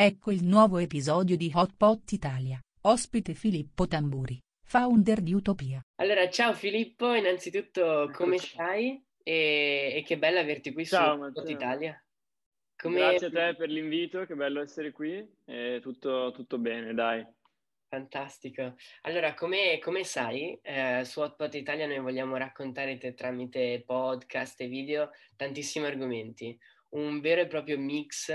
Ecco il nuovo episodio di Hot Pot Italia, ospite Filippo Tamburi, founder di Utopia. Allora, ciao Filippo, innanzitutto come stai? E, e che bello averti qui ciao, su Hot Pot Italia. Come... Grazie a te per l'invito, che bello essere qui, e tutto, tutto bene, dai. Fantastico. Allora, come, come sai, eh, su Hotpot Italia noi vogliamo raccontare te tramite podcast e video tantissimi argomenti. Un vero e proprio mix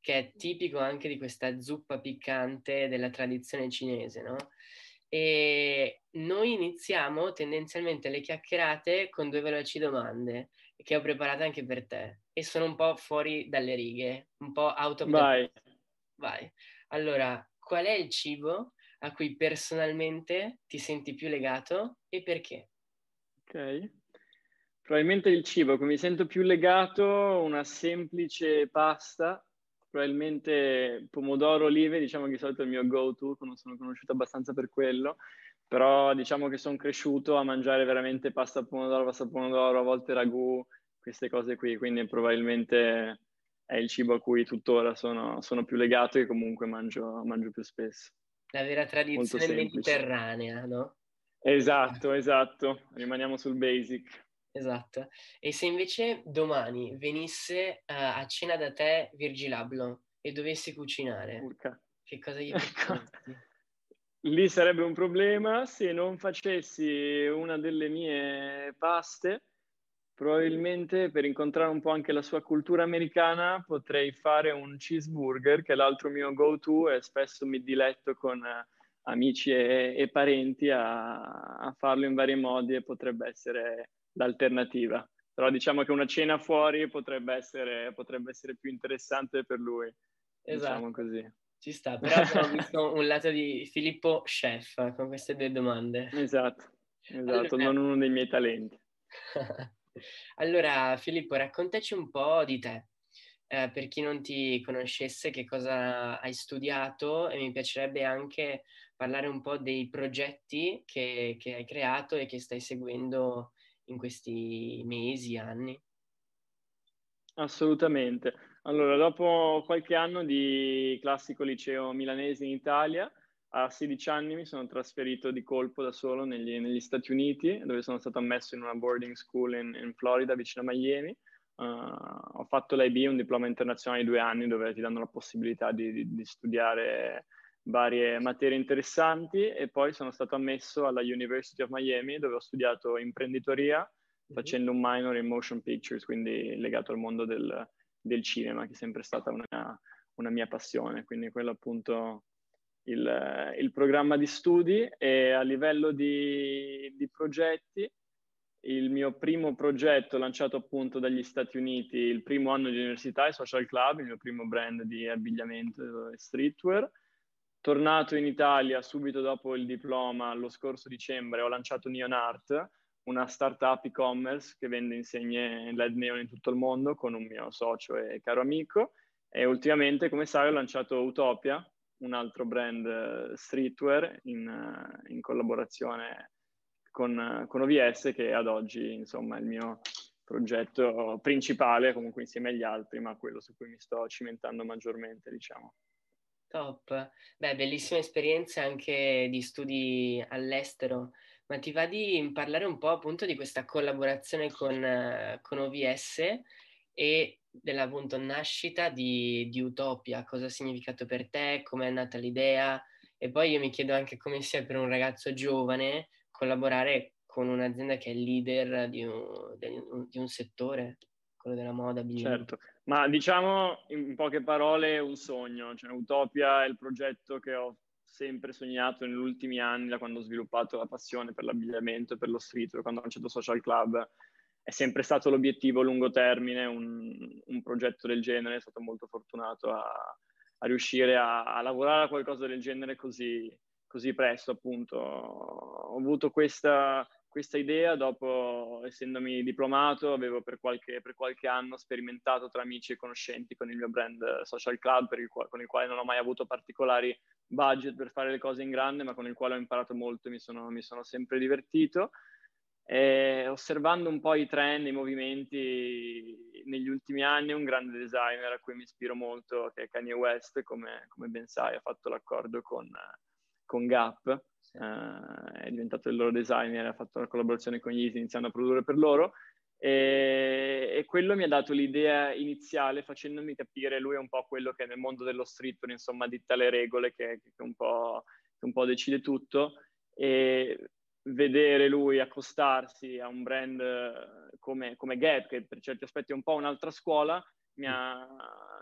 che è tipico anche di questa zuppa piccante della tradizione cinese, no? E noi iniziamo tendenzialmente le chiacchierate con due veloci domande che ho preparato anche per te e sono un po' fuori dalle righe, un po' out of Vai. Vai. Allora, qual è il cibo a cui personalmente ti senti più legato e perché? Ok. Probabilmente il cibo a cui mi sento più legato, una semplice pasta, probabilmente pomodoro, olive, diciamo che di solito è il mio go-to, sono conosciuto abbastanza per quello, però diciamo che sono cresciuto a mangiare veramente pasta pomodoro, pasta pomodoro, a volte ragù, queste cose qui, quindi probabilmente è il cibo a cui tuttora sono, sono più legato e comunque mangio, mangio più spesso. La vera tradizione mediterranea, no? Esatto, esatto. Rimaniamo sul basic. Esatto. E se invece domani venisse uh, a cena da te Virgil Abloh e dovessi cucinare, Urca. che cosa gli ecco. Lì sarebbe un problema se non facessi una delle mie paste Probabilmente per incontrare un po' anche la sua cultura americana potrei fare un cheeseburger, che è l'altro mio go-to e spesso mi diletto con eh, amici e, e parenti a, a, farlo in vari modi e potrebbe essere l'alternativa. Però diciamo che una cena fuori potrebbe essere, potrebbe essere più interessante per lui. Esatto. Diciamo così. Ci sta, però ho visto un lato di Filippo Chef con queste due domande. Esatto, esatto, allora... non uno dei miei talenti. Allora, Filippo, raccontaci un po' di te. Eh, per chi non ti conoscesse, che cosa hai studiato e mi piacerebbe anche parlare un po' dei progetti che, che hai creato e che stai seguendo in questi mesi, anni. Assolutamente. Allora, dopo qualche anno di classico liceo milanese in Italia, a 16 anni mi sono trasferito di colpo da solo negli, negli Stati Uniti, dove sono stato ammesso in una boarding school in, in Florida, vicino a Miami. Uh, ho fatto l'IB, un diploma internazionale di due anni, dove ti danno la possibilità di, di, di studiare varie materie interessanti e poi sono stato ammesso alla University of Miami, dove ho studiato imprenditoria, mm-hmm. facendo un minor in motion pictures, quindi legato al mondo del, del cinema, che è sempre stata una, una mia passione. Quindi quello appunto il, il, programma di studi e a livello di, di, progetti, il mio primo progetto lanciato appunto dagli Stati Uniti il primo anno di università è Social Club, il mio primo brand di abbigliamento e streetwear. Tornato in Italia subito dopo il diploma lo scorso dicembre ho lanciato Neon Art, una startup e-commerce che vende insegne LED neon in tutto il mondo con un mio socio e caro amico. E ultimamente, come sai, ho lanciato Utopia, un altro brand uh, streetwear in, uh, in collaborazione con, uh, con, OVS che ad oggi insomma è il mio progetto principale comunque insieme agli altri ma quello su cui mi sto cimentando maggiormente diciamo. Top, beh bellissima esperienza anche di studi all'estero. Ma ti va di parlare un po' appunto di questa collaborazione con, con OVS e della appunto nascita di, di, Utopia, cosa ha significato per te, come è nata l'idea? E poi io mi chiedo anche come sia per un ragazzo giovane collaborare con un'azienda che è leader di un, di un settore, quello della moda. Certo, ma diciamo in poche parole un sogno, cioè Utopia è il progetto che ho sempre sognato negli ultimi anni da quando ho sviluppato la passione per l'abbigliamento e per lo streetwear, quando ho lanciato Social Club è sempre stato l'obiettivo a lungo termine, un, un progetto del genere, sono stato molto fortunato a, a riuscire a, a, lavorare a qualcosa del genere così, così presto, appunto. Ho avuto questa, questa, idea dopo, essendomi diplomato, avevo per qualche, per qualche, anno sperimentato tra amici e conoscenti con il mio brand Social Club, il, con il quale non ho mai avuto particolari budget per fare le cose in grande, ma con il quale ho imparato molto e mi sono, mi sono sempre divertito. E osservando un po' i trend, i movimenti negli ultimi anni, un grande designer a cui mi ispiro molto, che è Kanye West, come, come ben sai, ha fatto l'accordo con, con Gap, uh, è diventato il loro designer, ha fatto la collaborazione con Yeezy iniziando a produrre per loro. E, e, quello mi ha dato l'idea iniziale facendomi capire lui è un po' quello che nel mondo dello streetwear insomma ditta le regole che, che, un, po', che un po' decide tutto e vedere lui accostarsi a un brand eh, come, come, Gap, che per certi aspetti è un po' un'altra scuola, mi ha,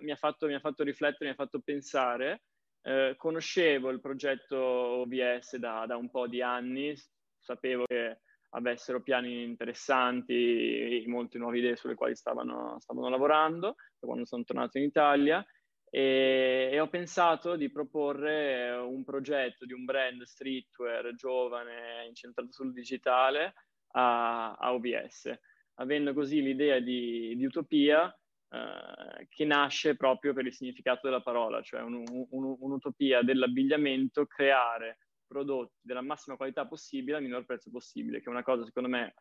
mi ha, fatto, mi ha fatto, riflettere, mi ha fatto pensare. Eh, conoscevo il progetto OBS da, da, un po' di anni, sapevo che avessero piani interessanti, molte nuove idee sulle quali stavano, stavano lavorando quando sono tornato in Italia e, e, ho pensato di proporre un progetto di un brand streetwear giovane incentrato sul digitale a, a OBS, avendo così l'idea di, di utopia eh, che nasce proprio per il significato della parola, cioè un, un, un'utopia dell'abbigliamento, creare prodotti della massima qualità possibile al minor prezzo possibile, che è una cosa secondo me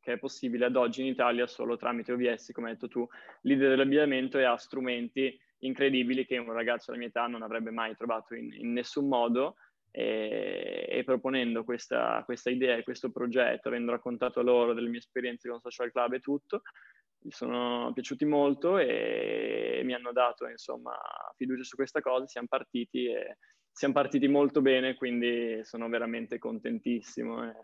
che è possibile ad oggi in Italia solo tramite OBS, come hai detto tu, l'idea dell'abbigliamento e ha strumenti incredibili che un ragazzo della mia età non avrebbe mai trovato in, in nessun modo e, e proponendo questa, questa, idea e questo progetto, avendo raccontato loro delle mie esperienze con Social Club e tutto, mi sono piaciuti molto e mi hanno dato insomma fiducia su questa cosa, siamo partiti e siamo partiti molto bene, quindi sono veramente contentissimo e,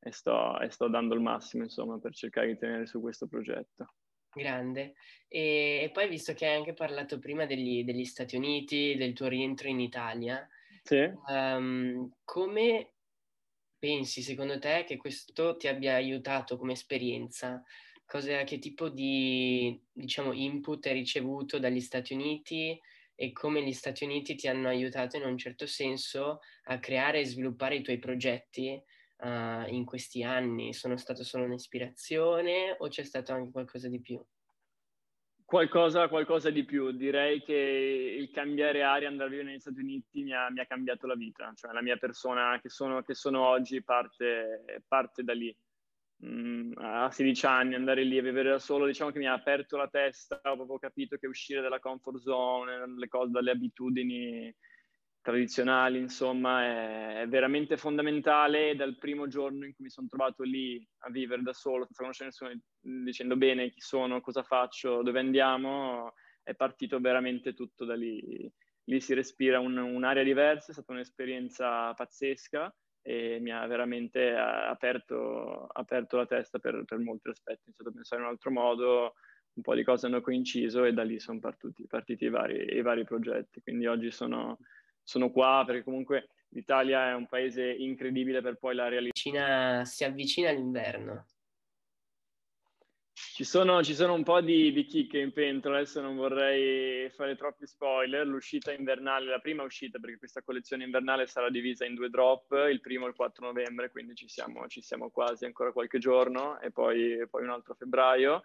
e, sto, e sto dando il massimo insomma per cercare di tenere su questo progetto. Grande. E, e, poi, visto che hai anche parlato prima degli, degli Stati Uniti, del tuo rientro in Italia, sì. um, come pensi, secondo te, che questo ti abbia aiutato come esperienza? Cosa, che tipo di, diciamo, input hai ricevuto dagli Stati Uniti e come gli Stati Uniti ti hanno aiutato in un certo senso a creare e sviluppare i tuoi progetti uh, in questi anni? Sono stato solo un'ispirazione o c'è stato anche qualcosa di più? Qualcosa, qualcosa di più. Direi che il cambiare aria, andare a vivere negli Stati Uniti mi ha, mi ha, cambiato la vita. Cioè la mia persona che sono, che sono oggi parte, parte, da lì. Mm, a 16 anni andare lì a vivere da solo, diciamo che mi ha aperto la testa, ho proprio capito che uscire dalla comfort zone, le cose, dalle abitudini tradizionali, insomma, è, è, veramente fondamentale. Dal primo giorno in cui mi sono trovato lì a vivere da solo, senza conoscere nessuno, dicendo bene chi sono, cosa faccio, dove andiamo, è partito veramente tutto da lì. Lì si respira un, un'aria diversa, è stata un'esperienza pazzesca e mi ha veramente aperto, aperto la testa per, per molti aspetti. Ho iniziato a pensare in un altro modo, un po' di cose hanno coinciso e da lì sono partiti, partiti i, vari, i vari progetti. Quindi oggi sono sono qua perché comunque l'Italia è un paese incredibile per poi la realtà. Si avvicina l'inverno. Ci sono, ci sono, un po' di, di chicche in pentola, adesso non vorrei fare troppi spoiler. L'uscita invernale, la prima uscita, perché questa collezione invernale sarà divisa in due drop, il primo e il 4 novembre, quindi ci siamo, ci siamo quasi ancora qualche giorno, e poi, poi un altro febbraio.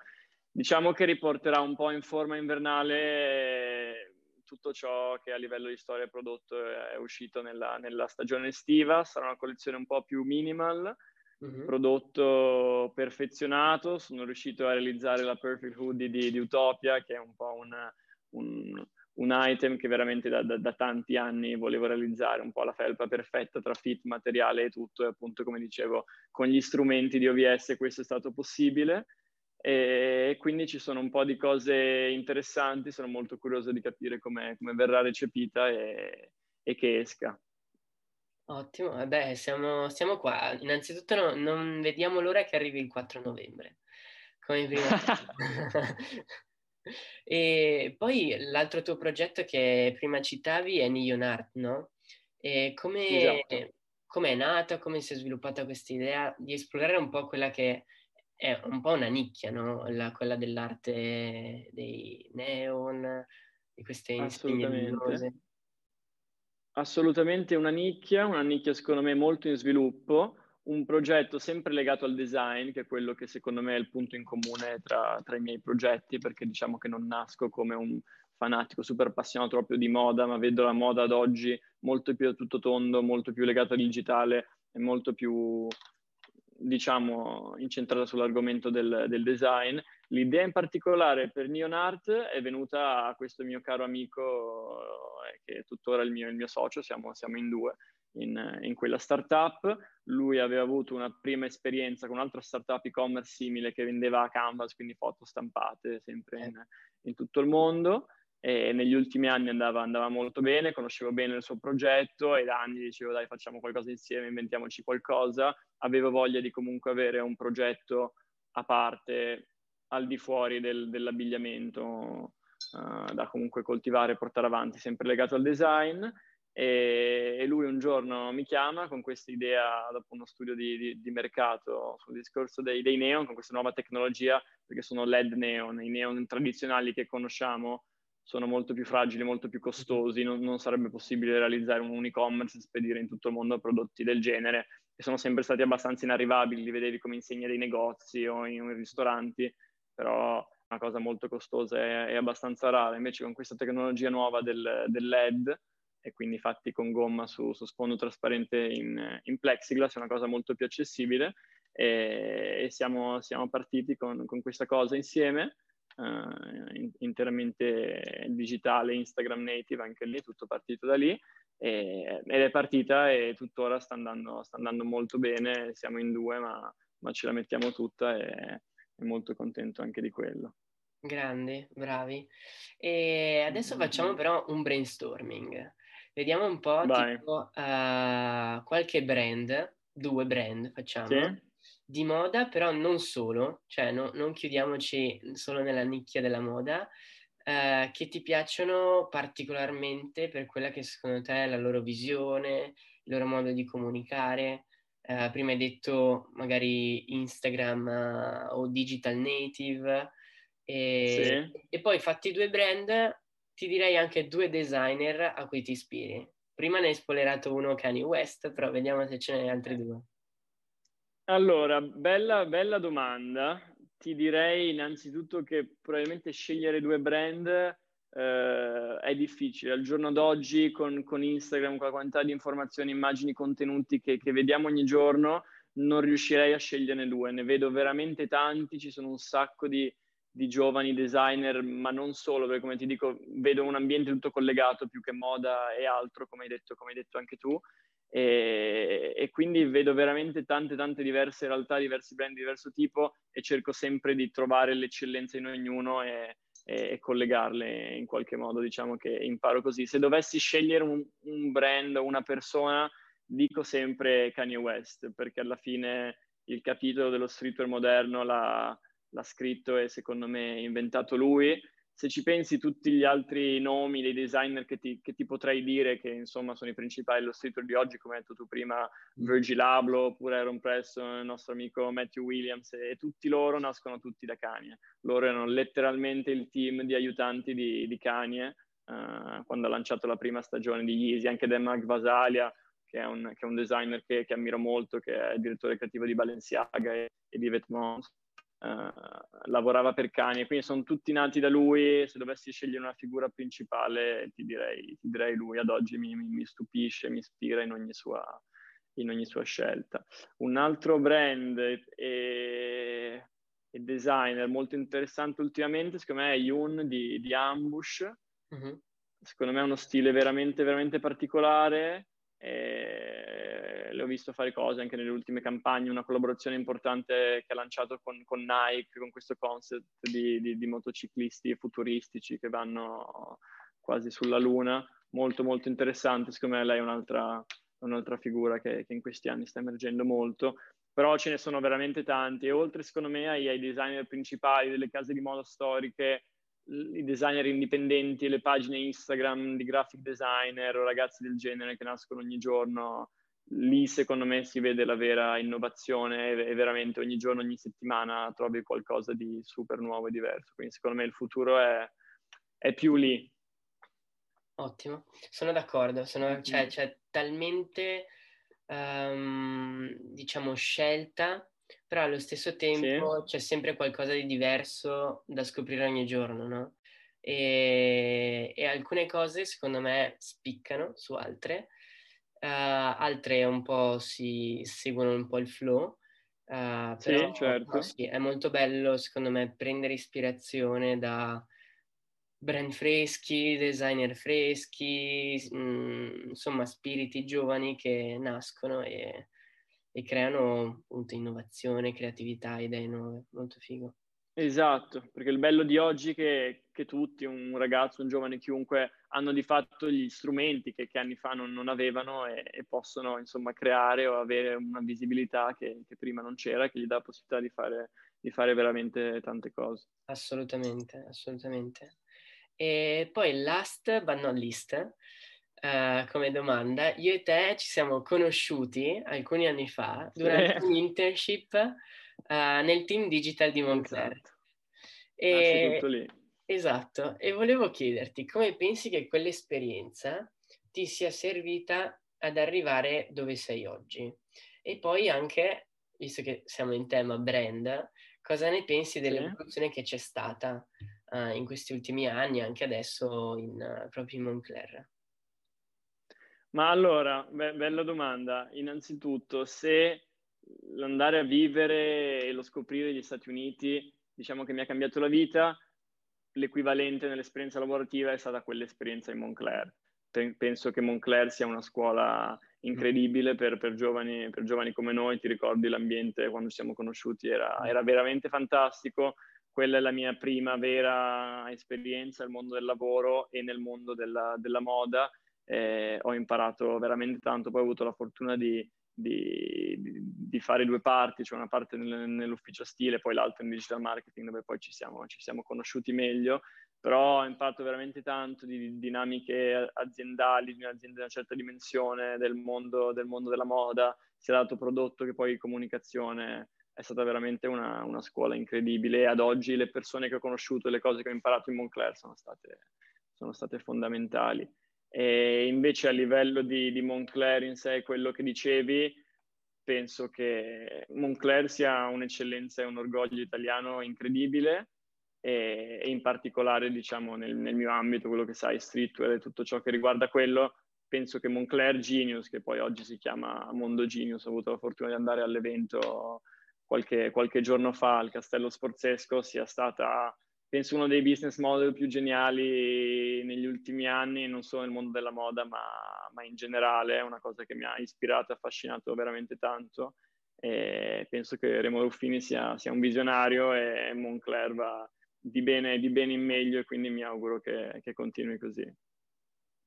Diciamo che riporterà un po' in forma invernale tutto ciò che a livello di storia prodotto è uscito nella, nella stagione estiva. Sarà una collezione un po' più minimal, mm-hmm. prodotto perfezionato. Sono riuscito a realizzare la Perfect Hoodie di, di Utopia, che è un po' un, un, un item che veramente da, da, da, tanti anni volevo realizzare, un po' la felpa perfetta tra fit, materiale e tutto. E appunto, come dicevo, con gli strumenti di OVS questo è stato possibile e quindi ci sono un po' di cose interessanti, sono molto curioso di capire come verrà recepita e, e, che esca. Ottimo, vabbè, siamo, siamo qua. Innanzitutto no, non vediamo l'ora che arrivi il 4 novembre, come prima. e poi l'altro tuo progetto che prima citavi è Neon Art, no? E come, esatto. come è nata, come si è sviluppata questa idea di esplorare un po' quella che è un po' una nicchia, no? La, quella dell'arte dei neon, di queste insegne Assolutamente una nicchia, una nicchia secondo me molto in sviluppo, un progetto sempre legato al design, che è quello che secondo me è il punto in comune tra, tra i miei progetti, perché diciamo che non nasco come un fanatico super appassionato proprio di moda, ma vedo la moda ad oggi molto più a tutto tondo, molto più legata al digitale e molto più diciamo, incentrata sull'argomento del, del, design. L'idea in particolare per Neon Art è venuta a questo mio caro amico, eh, che è tuttora il mio, il mio socio, siamo, siamo in due, in, in, quella startup. Lui aveva avuto una prima esperienza con un'altra startup e-commerce simile che vendeva a Canvas, quindi foto stampate sempre in, in tutto il mondo. E negli ultimi anni andava, andava, molto bene, conoscevo bene il suo progetto e da anni dicevo dai facciamo qualcosa insieme, inventiamoci qualcosa. Avevo voglia di comunque avere un progetto a parte al di fuori del, dell'abbigliamento uh, da comunque coltivare e portare avanti, sempre legato al design. E, lui un giorno mi chiama con questa idea, dopo uno studio di, di, di mercato sul discorso dei, dei, neon, con questa nuova tecnologia, perché sono LED neon, i neon tradizionali che conosciamo sono molto più fragili, molto più costosi, non, non sarebbe possibile realizzare un, e-commerce e spedire in tutto il mondo prodotti del genere, che sono sempre stati abbastanza inarrivabili, li vedevi come insegna dei negozi o in, in ristoranti, però una cosa molto costosa e, abbastanza rara. Invece con questa tecnologia nuova del, del LED, e quindi fatti con gomma su, su sfondo trasparente in, in, plexiglass, è una cosa molto più accessibile e, e siamo, siamo, partiti con, con, questa cosa insieme, uh, in, interamente digitale, Instagram native, anche lì, tutto partito da lì e, ed è partita e tuttora sta andando, sta andando molto bene, siamo in due ma, ma ce la mettiamo tutta e, e molto contento anche di quello. Grandi, bravi. E adesso facciamo però un brainstorming. Vediamo un po' tipo, uh, qualche brand, due brand facciamo, sì. di moda, però non solo, cioè no, non chiudiamoci solo nella nicchia della moda, uh, che ti piacciono particolarmente per quella che secondo te è la loro visione, il loro modo di comunicare. Uh, prima hai detto magari Instagram o digital native. E, sì. e poi fatti due brand ti direi anche due designer a cui ti ispiri. Prima ne hai spoilerato uno Kanye West, però vediamo se ce n'è altri due. Allora, bella, bella domanda. Ti direi innanzitutto che probabilmente scegliere due brand eh, è difficile. Al giorno d'oggi con, con, Instagram, con la quantità di informazioni, immagini, contenuti che, che vediamo ogni giorno, non riuscirei a sceglierne due. Ne vedo veramente tanti, ci sono un sacco di, di giovani designer, ma non solo, perché come ti dico, vedo un ambiente tutto collegato più che moda e altro, come hai detto, come hai detto anche tu. E, e, quindi vedo veramente tante, tante diverse realtà, diversi brand di diverso tipo e cerco sempre di trovare l'eccellenza in ognuno e, e, e collegarle in qualche modo, diciamo che imparo così. Se dovessi scegliere un, un brand o una persona, dico sempre Kanye West, perché alla fine il capitolo dello streetwear moderno, la, l'ha scritto e secondo me inventato lui. Se ci pensi tutti gli altri nomi dei designer che ti, che ti potrei dire, che insomma sono i principali streetwear di oggi, come hai detto tu prima, Virgil Abloh, oppure Aaron Preston, il nostro amico Matthew Williams, e, e tutti loro nascono tutti da Kanye. Loro erano letteralmente il team di aiutanti di, di Kanye uh, quando ha lanciato la prima stagione di Yeezy, anche Dan Vasalia, che è un, che è un designer che, che, ammiro molto, che è direttore creativo di Balenciaga e, e di Vetements Uh, lavorava per cani e quindi sono tutti nati da lui. Se dovessi scegliere una figura principale, ti direi, ti direi lui. Ad oggi mi, mi, mi stupisce, mi ispira in ogni, sua, in ogni sua scelta. Un altro brand e, e, designer molto interessante ultimamente, secondo me, è Yun di, di Ambush. Mm-hmm. Secondo me è uno stile veramente, veramente particolare. E le ho visto fare cose anche nelle ultime campagne, una collaborazione importante che ha lanciato con, con Nike, con questo concept di, di, di, motociclisti futuristici che vanno quasi sulla luna, molto molto interessante, secondo me lei è un'altra, un'altra figura che, che in questi anni sta emergendo molto, però ce ne sono veramente tanti e oltre secondo me ai, ai designer principali delle case di moda storiche i designer indipendenti, le pagine Instagram di graphic designer o ragazzi del genere che nascono ogni giorno, lì secondo me si vede la vera innovazione e veramente ogni giorno, ogni settimana trovi qualcosa di super nuovo e diverso. Quindi secondo me il futuro è, è più lì. Ottimo, sono d'accordo, sono, cioè, c'è talmente um, diciamo scelta però allo stesso tempo sì. c'è sempre qualcosa di diverso da scoprire ogni giorno, no? E, e alcune cose secondo me spiccano su altre, uh, altre un po' si seguono un po' il flow, Uh, sì, però, certo. No, sì, è molto bello secondo me prendere ispirazione da brand freschi, designer freschi, mh, mm, insomma spiriti giovani che nascono e, e creano appunto innovazione, creatività, idee nuove, molto figo. Esatto, perché il bello di oggi è che, che tutti, un ragazzo, un giovane, chiunque, hanno di fatto gli strumenti che, che anni fa non, non avevano e, e, possono insomma creare o avere una visibilità che, che, prima non c'era, che gli dà la possibilità di fare, di fare veramente tante cose. Assolutamente, assolutamente. E poi last but not least, uh, come domanda, io e te ci siamo conosciuti alcuni anni fa durante un internship uh, nel team digital di Moncler. Esatto. E... lì. Esatto, e volevo chiederti come pensi che quell'esperienza ti sia servita ad arrivare dove sei oggi? E poi anche, visto che siamo in tema brand, cosa ne pensi dell'evoluzione sì. che c'è stata uh, in questi ultimi anni, anche adesso in, uh, proprio in Moncler? Ma allora, be- bella domanda. Innanzitutto, se l'andare a vivere e lo scoprire gli Stati Uniti, diciamo che mi ha cambiato la vita, l'equivalente nell'esperienza lavorativa è stata quell'esperienza in Moncler. Penso che Moncler sia una scuola incredibile per, per, giovani, per giovani, come noi. Ti ricordi l'ambiente quando ci siamo conosciuti? Era, era veramente fantastico. Quella è la mia prima vera esperienza nel mondo del lavoro e nel mondo della, della moda. Eh, ho imparato veramente tanto, poi ho avuto la fortuna di, di, di, fare due parti, cioè una parte nel, nell'ufficio stile, poi l'altra in digital marketing, dove poi ci siamo, ci siamo conosciuti meglio, però ho imparato veramente tanto di dinamiche aziendali, di un'azienda di una certa dimensione, del mondo, del mondo della moda, sia dato prodotto che poi comunicazione. È stata veramente una, una scuola incredibile ad oggi le persone che ho conosciuto e le cose che ho imparato in Moncler sono state, sono state fondamentali. E invece a livello di, di Moncler in sé, quello che dicevi, penso che Moncler sia un'eccellenza e un orgoglio italiano incredibile. E, e in particolare diciamo nel, nel, mio ambito, quello che sai, streetwear e tutto ciò che riguarda quello, penso che Moncler Genius, che poi oggi si chiama Mondo Genius, ho avuto la fortuna di andare all'evento qualche, qualche giorno fa al Castello Sforzesco, sia stata penso uno dei business model più geniali negli ultimi anni, non solo nel mondo della moda, ma, ma in generale, è una cosa che mi ha ispirato e affascinato veramente tanto. E penso che Remo Ruffini sia, sia un visionario e Moncler va di bene, di bene, in meglio e quindi mi auguro che, che continui così.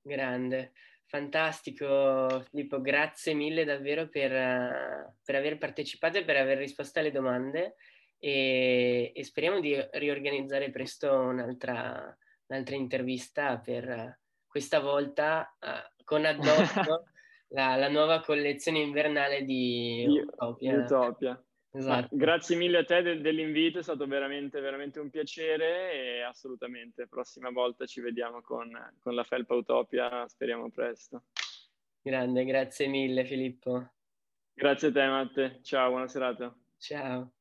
Grande, fantastico Filippo, grazie mille davvero per, per aver partecipato e per aver risposto alle domande e, e speriamo di riorganizzare presto un'altra, un'altra intervista per questa volta uh, con addosso la, la, nuova collezione invernale di Utopia. Utopia. Esatto. grazie mille a te del, dell'invito, è stato veramente, veramente un piacere e assolutamente, prossima volta ci vediamo con, con la Felpa Utopia, speriamo presto. Grande, grazie mille Filippo. Grazie a te Matte, ciao, buona serata. Ciao.